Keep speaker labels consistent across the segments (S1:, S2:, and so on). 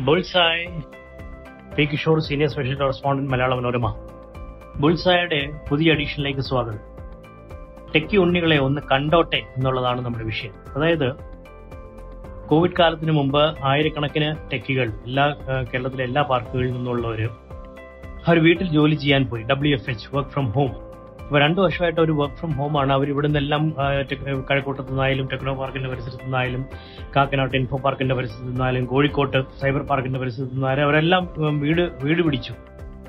S1: Bullseye P Kishore senior special correspondent Malayala Manorama. ബുൾസായുടെ പുതിയ എഡിഷനിലേക്ക് സ്വാഗതം. Techie ഉണ്ണികളെ ഒന്ന് കണ്ടോട്ടെ എന്നുള്ളതാണ് നമ്മുടെ വിഷയം. അതായത് കോവിഡ് കാലത്തിന് മുമ്പ് ആയിരക്കണക്കിന് ടെക്കികൾ എല്ലാ കേരളത്തിലെ എല്ലാ പാർക്കുകളിൽ നിന്നുള്ളവർ അവർ വീട്ടിൽ ജോലി ചെയ്യാൻ പോയി. W F H work from home അപ്പൊ രണ്ടു വർഷമായിട്ട് ഒരു വർക്ക് ഫ്രം ഹോം ആണ്. അവർ ഇവിടെ നിന്നെല്ലാം കഴക്കൂട്ടത്തു നിന്നായാലും ടെക്നോ പാർക്കിന്റെ പരിസരത്തു നിന്നായാലും കാക്കനാട്ട് ഇൻഫോ പാർക്കിന്റെ പരിസരത്തു നിന്നായാലും കോഴിക്കോട്ട് സൈബർ പാർക്കിന്റെ പരിസരത്തു നിന്നായാലും അവരെല്ലാം വീട് വീട് പിടിച്ചു.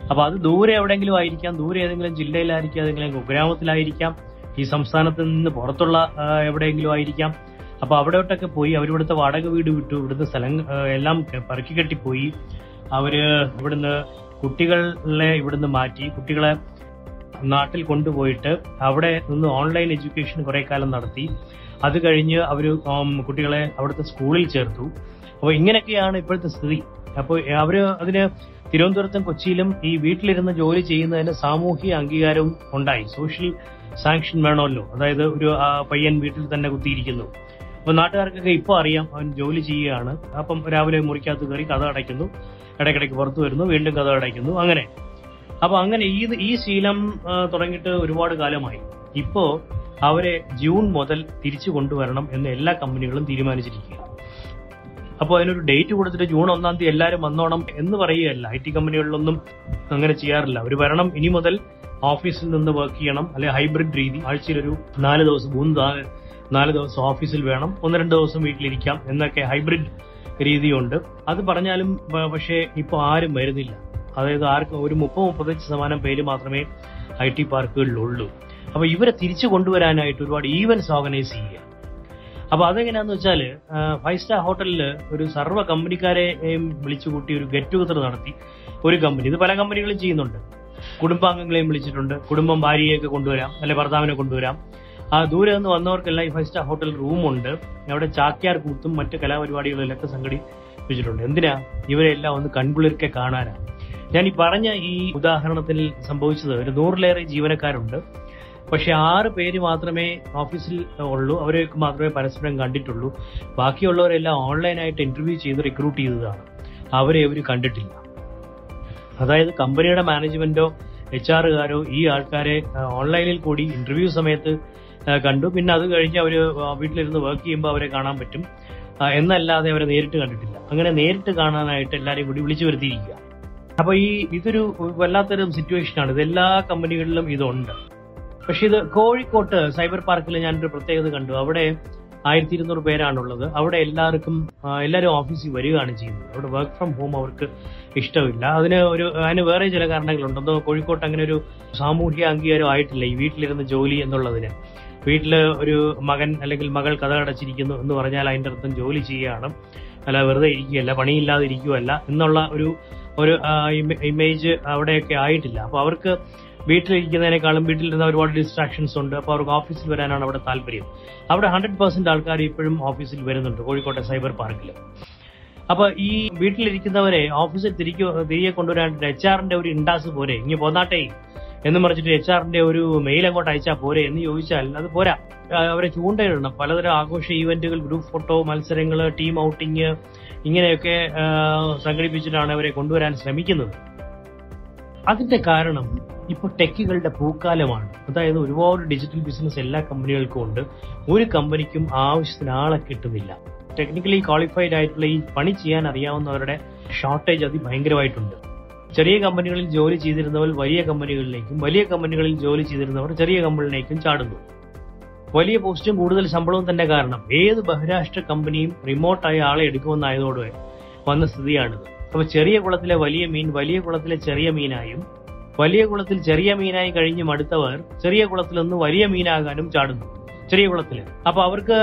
S1: അപ്പൊ അത് ദൂരെ എവിടെയെങ്കിലും ആയിരിക്കാം. ദൂരെ ഏതെങ്കിലും ജില്ലയിലായിരിക്കാം ഏതെങ്കിലും ഗ്രാമത്തിലായിരിക്കാം. ഈ സംസ്ഥാനത്ത് നിന്ന് പുറത്തുള്ള എവിടെയെങ്കിലും ആയിരിക്കാം. അപ്പൊ അവിടോട്ടൊക്കെ പോയി അവരിവിടുത്തെ വാടക വീട് വിട്ടു. ഇവിടുത്തെ സ്ഥലം എല്ലാം പറക്കി കെട്ടിപ്പോയി. അവർ ഇവിടുന്ന് കുട്ടികളെ ഇവിടുന്ന് മാറ്റി. കുട്ടികളെ നാട്ടിൽ കൊണ്ടുപോയിട്ട് അവിടെ നിന്ന് ഓൺലൈൻ എഡ്യൂക്കേഷൻ കുറെ കാലം നടത്തി. അത് കഴിഞ്ഞ് അവർ കുട്ടികളെ അവിടുത്തെ സ്കൂളിൽ ചേർത്തു. അപ്പോൾ ഇങ്ങനെയൊക്കെയാണ് ഇപ്പോഴത്തെ സ്ഥിതി. അപ്പോൾ അവർ അതിന് തിരുവനന്തപുരത്തും കൊച്ചിയിലും ഈ വീട്ടിലിരുന്ന് ജോലി ചെയ്യുന്നതിന് സാമൂഹിക അംഗീകാരവും ഉണ്ടായി. സോഷ്യൽ സാങ്ഷൻ വേണമല്ലോ. അതായത് ഒരു പയ്യൻ വീട്ടിൽ തന്നെ കുത്തിയിരിക്കുന്നു. അപ്പൊ നാട്ടുകാർക്കൊക്കെ ഇപ്പൊ അറിയാം അവൻ ജോലി ചെയ്യുകയാണ്. അപ്പം രാവിലെ മുറിക്കകത്ത് കയറി കഥ അടയ്ക്കുന്നു. ഇടയ്ക്കിടയ്ക്ക് പുറത്തു വരുന്നു. വീണ്ടും കഥ അടയ്ക്കുന്നു. അങ്ങനെ. അപ്പൊ അങ്ങനെ ഈ ഈ ശീലം തുടങ്ങിയിട്ട് ഒരുപാട് കാലമായി. ഇപ്പോ അവരെ ജൂൺ മുതൽ തിരിച്ചു കൊണ്ടുവരണം എന്ന് എല്ലാ കമ്പനികളും തീരുമാനിച്ചിരിക്കുക അപ്പോൾ അതിനൊരു ഡേറ്റ് കൊടുത്തിട്ട് ജൂൺ ഒന്നാം തീയതി എല്ലാവരും വന്നോണം എന്ന് പറയുകയല്ല. ഐ ടി കമ്പനികളിലൊന്നും അങ്ങനെ ചെയ്യാറില്ല. അവർ വരണം ഇനി മുതൽ ഓഫീസിൽ നിന്ന് വർക്ക് ചെയ്യണം അല്ലെ ഹൈബ്രിഡ് രീതി. ആഴ്ചയിൽ ഒരു നാല് ദിവസം മൂന്ന് നാല് ദിവസം ഓഫീസിൽ വേണം ഒന്ന് രണ്ട് ദിവസം വീട്ടിലിരിക്കാം എന്നൊക്കെ ഹൈബ്രിഡ് രീതിയുണ്ട്. അത് പറഞ്ഞാലും പക്ഷേ ഇപ്പോൾ ആരും വരുന്നില്ല. അതായത് ആർക്കും ഒരു മുപ്പത് മുപ്പത്തഞ്ച് ശതമാനം പേര് മാത്രമേ ഐ ടി പാർക്കുകളിലുള്ളൂ. അപ്പൊ ഇവരെ തിരിച്ചു കൊണ്ടുവരാനായിട്ട് ഒരുപാട് ഈവൻസ് ഓർഗനൈസ് ചെയ്യുക. അപ്പൊ അതെങ്ങനെയാന്ന് വെച്ചാൽ ഫൈവ് സ്റ്റാർ ഹോട്ടലിൽ ഒരു സർവ കമ്പനിക്കാരെയും വിളിച്ചുകൂട്ടി ഒരു ഗെറ്റ് ടുഗദർ നടത്തി ഒരു കമ്പനി ഇത് പല കമ്പനികളും ചെയ്യുന്നുണ്ട്. കുടുംബാംഗങ്ങളെയും വിളിച്ചിട്ടുണ്ട്. കുടുംബം ഭാര്യയൊക്കെ കൊണ്ടുവരാം അല്ലെ ഭർത്താവിനെ കൊണ്ടുവരാം. ആ ദൂരെ നിന്ന് വന്നവർക്കെല്ലാം ഈ ഫൈവ് സ്റ്റാർ ഹോട്ടൽ റൂമുണ്ട് അവിടെ ചാക്യാർ കൂത്തും മറ്റ് കലാപരിപാടികളിലൊക്കെ സംഘടിപ്പിച്ചിട്ടുണ്ട്. എന്തിനാ? ഇവരെല്ലാം ഒന്ന് കൺകുളിർക്കെ കാണാനാ. ഞാൻ ഈ പറഞ്ഞ ഈ ഉദാഹരണത്തിൽ സംഭവിച്ചത് ഒരു നൂറിലേറെ ജീവനക്കാരുണ്ട്. പക്ഷെ ആറ് പേര് മാത്രമേ ഓഫീസിൽ ഉള്ളൂ. അവരെയൊക്കെ മാത്രമേ പരസ്പരം കണ്ടിട്ടുള്ളൂ. ബാക്കിയുള്ളവരെല്ലാം ഓൺലൈനായിട്ട് ഇന്റർവ്യൂ ചെയ്ത് റിക്രൂട്ട് ചെയ്തതാണ്. അവരെ അവർ കണ്ടിട്ടില്ല. അതായത് കമ്പനിയുടെ മാനേജ്മെന്റോ എച്ച് ആറുകാരോ ഈ ആൾക്കാരെ ഓൺലൈനിൽ കൂടി ഇന്റർവ്യൂ സമയത്ത് കണ്ടു. പിന്നെ അത് കഴിഞ്ഞ് അവർ വീട്ടിലിരുന്ന് വർക്ക് ചെയ്യുമ്പോൾ അവരെ കാണാൻ പറ്റും. എന്നല്ലാതെ അവരെ നേരിട്ട് കണ്ടിട്ടില്ല. അങ്ങനെ നേരിട്ട് കാണാനായിട്ട് എല്ലാവരെയും കൂടി വിളിച്ചു വരുത്തിയിരിക്കുക അപ്പൊ ഈ ഇതൊരു വല്ലാത്തൊരു സിറ്റുവേഷനാണ് ഇത് എല്ലാ കമ്പനികളിലും ഇതുണ്ട്. പക്ഷെ ഇത് കോഴിക്കോട്ട് സൈബർ പാർക്കിൽ ഞാനൊരു പ്രത്യേകത കണ്ടു. അവിടെ ആയിരത്തി ഇരുന്നൂറ് പേരാണുള്ളത്. അവിടെ എല്ലാവർക്കും എല്ലാവരും ഓഫീസിൽ വരികയാണ് ചെയ്യുന്നത്. അവിടെ വർക്ക് ഫ്രം ഹോം അവർക്ക് ഇഷ്ടമില്ല. അതിന് ഒരു അതിന് വേറെ ചില കാരണങ്ങളുണ്ട്. എന്തോ കോഴിക്കോട്ട് അങ്ങനെ ഒരു സാമൂഹിക അംഗീകാരം ആയിട്ടില്ല? ഈ വീട്ടിലിരുന്ന് ജോലി എന്നുള്ളതിന്. വീട്ടിൽ ഒരു മകൻ അല്ലെങ്കിൽ മകൾ കഥ അടച്ചിരിക്കുന്നു എന്ന് പറഞ്ഞാൽ അതിന്റെ അർത്ഥം ജോലി ചെയ്യുകയാണ്. അല്ല വെറുതെ ഇരിക്കുകയല്ല പണിയില്ലാതെ ഇരിക്കുകയല്ല എന്നുള്ള ഒരു ഒരു ഇമേജ് അവിടെയൊക്കെ ആയിട്ടില്ല. അപ്പൊ അവർക്ക് വീട്ടിലിരിക്കുന്നതിനേക്കാളും നിന്ന് ഒരുപാട് ഡിസ്ട്രാക്ഷൻസ് ഉണ്ട്. അപ്പൊ അവർക്ക് ഓഫീസിൽ വരാനാണ് അവിടെ താല്പര്യം. അവിടെ ഹൺഡ്രഡ് പെർസെന്റ് ആൾക്കാർ ഇപ്പോഴും ഓഫീസിൽ വരുന്നുണ്ട് കോഴിക്കോട്ടെ സൈബർ പാർക്കിൽ അപ്പൊ ഈ വീട്ടിലിരിക്കുന്നവരെ ഓഫീസിൽ തിരികെ തിരികെ കൊണ്ടുവരാനായിട്ട് എച്ച് ആറിന്റെ ഒരു ഇൻഡാസ് പോലെ ഇനി പോന്നാട്ടെ. എന്ന് പറഞ്ഞിട്ട് എച്ച് ആറിന്റെ ഒരു മെയിൽ അങ്ങോട്ട് അയച്ചാൽ പോരെ എന്ന് ചോദിച്ചാൽ അത് പോരാ. അവരെ ചൂണ്ടയിടണം. പലതരം ആഘോഷ ഈവന്റുകൾ ഗ്രൂപ്പ് ഫോട്ടോ മത്സരങ്ങൾ ടീം ഔട്ടിങ് ഇങ്ങനെയൊക്കെ സംഘടിപ്പിച്ചിട്ടാണ് അവരെ കൊണ്ടുവരാൻ ശ്രമിക്കുന്നത്. അതിന്റെ കാരണം ഇപ്പൊ ടെക്കുകളുടെ പൂക്കാലമാണ്. അതായത് ഒരുപാട് ഡിജിറ്റൽ ബിസിനസ് എല്ലാ കമ്പനികൾക്കും ഉണ്ട്. ഒരു കമ്പനിക്കും ആവശ്യത്തിന് ആളെ കിട്ടുന്നില്ല. ടെക്നിക്കലി ക്വാളിഫൈഡ് ആയിട്ടുള്ള ഈ പണി ചെയ്യാൻ അറിയാവുന്നവരുടെ ഷോർട്ടേജ് അതിഭയങ്കരമായിട്ടുണ്ട്. ചെറിയ കമ്പനികളിൽ ജോലി ചെയ്തിരുന്നവർ വലിയ കമ്പനികളിലേക്കും വലിയ കമ്പനികളിൽ ജോലി ചെയ്തിരുന്നവർ ചെറിയ കമ്പനികളിലേക്കും ചാടുന്നു. വലിയ പോസ്റ്റും കൂടുതൽ ശമ്പളവും തന്നെ കാരണം ഏത് ബഹിരാഷ്ട്ര കമ്പനിയും റിമോട്ടായി ആളെ എടുക്കുമെന്നായതോടെ വന്ന സ്ഥിതിയാണിത്. അപ്പൊ ചെറിയ കുളത്തിലെ വലിയ മീൻ വലിയ കുളത്തിലെ ചെറിയ മീനായും വലിയ കുളത്തിൽ ചെറിയ മീനായി കഴിഞ്ഞും അടുത്തവർ ചെറിയ കുളത്തിൽ നിന്ന് വലിയ മീനാകാനും ചാടുന്നു. ചെറിയ കുളത്തിൽ അപ്പൊ അവർക്ക്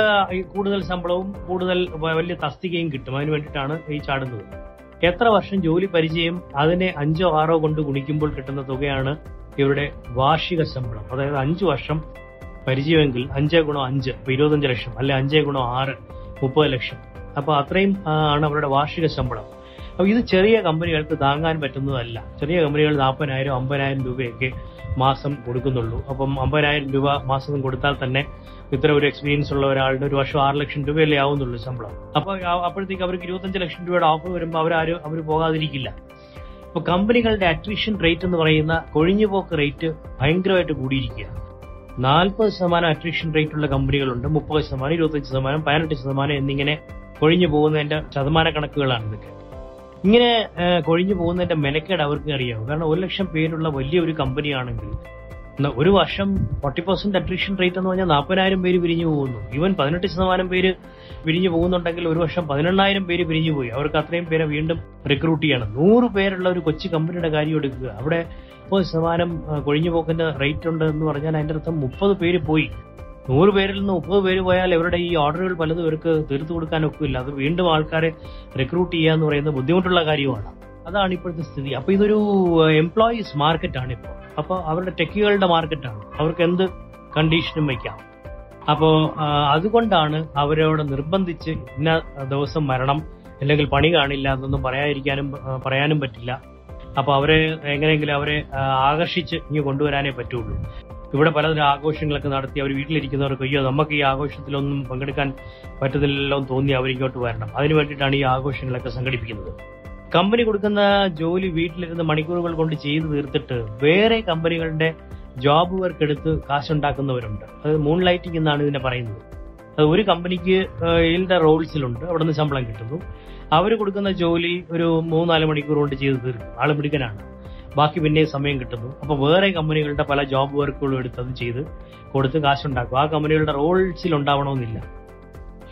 S1: കൂടുതൽ ശമ്പളവും കൂടുതൽ വലിയ തസ്തികയും കിട്ടും. അതിനു വേണ്ടിയിട്ടാണ് ഈ ചാടുന്നത്. എത്ര വർഷം ജോലി പരിചയം അതിനെ അഞ്ചോ ആറോ കൊണ്ട് ഗുണിക്കുമ്പോൾ കിട്ടുന്ന തുകയാണ് ഇവരുടെ വാർഷിക ശമ്പളം. അതായത് അഞ്ചു വർഷം പരിചയമെങ്കിൽ അഞ്ചേ ഗുണം അഞ്ച് ഇപ്പൊ ഇരുപത്തഞ്ച് ലക്ഷം അല്ലെ അഞ്ചേ ഗുണം ആറ് മുപ്പത് ലക്ഷം. അപ്പൊ അത്രയും ആണ് അവരുടെ വാർഷിക ശമ്പളം. അപ്പൊ ഇത് ചെറിയ കമ്പനികൾക്ക് താങ്ങാൻ പറ്റുന്നതല്ല. ചെറിയ കമ്പനികൾ നാൽപ്പതിനായിരം അമ്പതിനായിരം രൂപയൊക്കെ മാസം കൊടുക്കുന്നുള്ളൂ. അപ്പം അമ്പതിനായിരം രൂപ മാസം കൊടുത്താൽ തന്നെ ഇത്ര ഒരു എക്സ്പീരിയൻസ് ഉള്ള ഒരാളുടെ ഒരു വർഷം ആറ് ലക്ഷം രൂപയല്ലേ ആവുന്നുള്ളൂ ശമ്പളം. അപ്പൊ ആ- അപ്പോഴത്തേക്ക് അവർക്ക് ഇരുപത്തഞ്ച് ലക്ഷം രൂപയുടെ ഓഫർ വരുമ്പോൾ അവരാരും അവർ പോകാതിരിക്കില്ല. ഇപ്പൊ കമ്പനികളുടെ അട്രീഷൻ റേറ്റ് എന്ന് പറയുന്ന കൊഴിഞ്ഞുപോക്ക് റേറ്റ് ഭയങ്കരമായിട്ട് കൂടിയിരിക്കുകയാണ്. നാൽപ്പത് ശതമാനം അട്രീഷൻ റേറ്റ് ഉള്ള കമ്പനികളുണ്ട്. മുപ്പത് ശതമാനം ഇരുപത്തഞ്ച് ശതമാനം പതിനെട്ട് ശതമാനം എന്നിങ്ങനെ കൊഴിഞ്ഞു പോകുന്നതിന്റെ ശതമാന കണക്കുകളാണ് ഇതൊക്കെ. ഇങ്ങനെ കൊഴിഞ്ഞു പോകുന്നതിന്റെ മെനക്കേട് അവർക്ക് അറിയാവും. കാരണം ഒരു ലക്ഷം പേരുള്ള വലിയൊരു കമ്പനിയാണെങ്കിൽ ഒരു വർഷം ഫോർട്ടി പെർസെന്റ് അട്രീഷൻ റേറ്റ് എന്ന് പറഞ്ഞാൽ നാൽപ്പതിനായിരം പേര് പിരിഞ്ഞു പോകുന്നു. ഈവൻ പതിനെട്ട് ശതമാനം പേര് പിരിഞ്ഞു പോകുന്നുണ്ടെങ്കിൽ ഒരു വർഷം പതിനെണ്ണായിരം പേര് പിരിഞ്ഞു പോയി. അവർക്ക് അത്രയും പേരെ വീണ്ടും റിക്രൂട്ട് ചെയ്യണം. നൂറ് പേരുള്ള ഒരു കൊച്ചു കമ്പനിയുടെ കാര്യം എടുക്കുക. അവിടെ മുപ്പത് ശതമാനം കൊഴിഞ്ഞു പോക്കിന്റെ റേറ്റ് ഉണ്ട് എന്ന് പറഞ്ഞാൽ അതിന്റെ അർത്ഥം മുപ്പത് പേര് പോയി. നൂറ് പേരിൽ നിന്ന് മുപ്പത് പേര് പോയാൽ ഇവരുടെ ഈ ഓർഡറുകൾ പലതും ഇവർക്ക് തീർത്തു കൊടുക്കാൻ ഒക്കില്ല. അത് വീണ്ടും ആൾക്കാരെ റിക്രൂട്ട് ചെയ്യുക എന്ന് പറയുന്നത് ബുദ്ധിമുട്ടുള്ള കാര്യമാണ്. അതാണ് ഇപ്പോഴത്തെ സ്ഥിതി. അപ്പൊ ഇതൊരു എംപ്ലോയീസ് മാർക്കറ്റാണ് ഇപ്പോൾ അപ്പൊ അവരുടെ ടെക്കുകളുടെ മാർക്കറ്റാണ് അവർക്ക് എന്ത് കണ്ടീഷനും വയ്ക്കാം അപ്പോ അതുകൊണ്ടാണ് അവരോട് നിർബന്ധിച്ച് ഇന്ന ദിവസം മരണം അല്ലെങ്കിൽ പണി കാണില്ല എന്നൊന്നും പറയാതിരിക്കാനും പറയാനും പറ്റില്ല. അപ്പൊ അവരെ എങ്ങനെയെങ്കിലും അവരെ ആകർഷിച്ച് ഇനി കൊണ്ടുവരാനേ പറ്റുള്ളൂ. ഇവിടെ പലതരം ആഘോഷങ്ങളൊക്കെ നടത്തി അവർ വീട്ടിലിരിക്കുന്നവർക്ക് അയ്യോ നമുക്ക് ഈ ആഘോഷത്തിലൊന്നും പങ്കെടുക്കാൻ പറ്റത്തില്ലല്ലോ എന്ന് തോന്നി അവരിങ്ങോട്ട് വരണം. അതിനു വേണ്ടിയിട്ടാണ് ഈ ആഘോഷങ്ങളൊക്കെ സംഘടിപ്പിക്കുന്നത്. കമ്പനി കൊടുക്കുന്ന ജോലി വീട്ടിലിരുന്ന് മണിക്കൂറുകൾ കൊണ്ട് ചെയ്തു തീർത്തിട്ട് വേറെ കമ്പനികളുടെ ജോബ് വർക്ക് എടുത്ത് കാശുണ്ടാക്കുന്നവരുണ്ട്. അത് മൂൺ ലൈറ്റിംഗ് എന്നാണ് ഇതിനെ പറയുന്നത്. അത് ഒരു കമ്പനിക്ക് ഇതിന്റെ റോൾസിലുണ്ട്. അവിടെ നിന്ന് ശമ്പളം കിട്ടുന്നു. അവർ കൊടുക്കുന്ന ജോലി ഒരു മൂന്നാൽ മണിക്കൂർ കൊണ്ട് ചെയ്ത് തീർക്കും. ആൾ മിടുക്കനാണ്. ബാക്കി പിന്നെ സമയം കിട്ടുന്നു. അപ്പൊ വേറെ കമ്പനികളുടെ പല ജോബ് വർക്കുകളും എടുത്ത് അത് ചെയ്ത് കൊടുത്ത് കാശുണ്ടാക്കും. ആ കമ്പനികളുടെ റോൾസിൽ ഉണ്ടാവണമെന്നില്ല.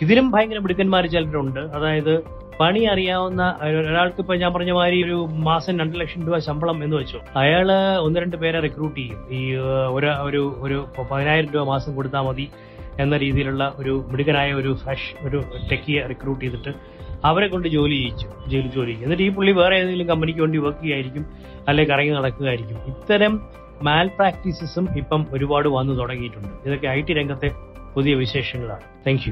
S1: ഇതിലും ഭയങ്കര മിടുക്കന്മാർ ചിലരുണ്ട്. അതായത് പണി അറിയാവുന്ന ഒരാൾക്ക് ഇപ്പൊ ഞാൻ പറഞ്ഞ മാതിരി ഒരു മാസം രണ്ട് ലക്ഷം രൂപ ശമ്പളം എന്ന് വെച്ചു. അയാൾ ഒന്ന് രണ്ട് പേരെ റിക്രൂട്ട് ചെയ്യും. ഈ ഒരു ഒരു ഒരു പതിനായിരം രൂപ മാസം കൊടുത്താൽ മതി എന്ന രീതിയിലുള്ള ഒരു മിടുക്കനായ ഒരു ഫ്രഷ് ഒരു ടെക്കിയെ റിക്രൂട്ട് ചെയ്തിട്ട് അവരെ കൊണ്ട് ജോലി ചെയ്യിച്ചു ജോലി ജോലി. എന്നിട്ട് ഈ പുള്ളി വേറെ ഏതെങ്കിലും കമ്പനിക്ക് വേണ്ടി വർക്ക് ചെയ്യായിരിക്കും അല്ലെങ്കിൽ കറങ്ങി നടക്കുകയായിരിക്കും. ഇത്തരം മാൽ പ്രാക്ടീസസും ഇപ്പം ഒരുപാട് വന്നു തുടങ്ങിയിട്ടുണ്ട്. ഇതൊക്കെ ഐ ടി രംഗത്തെ പുതിയ വിശേഷങ്ങളാണ്. താങ്ക്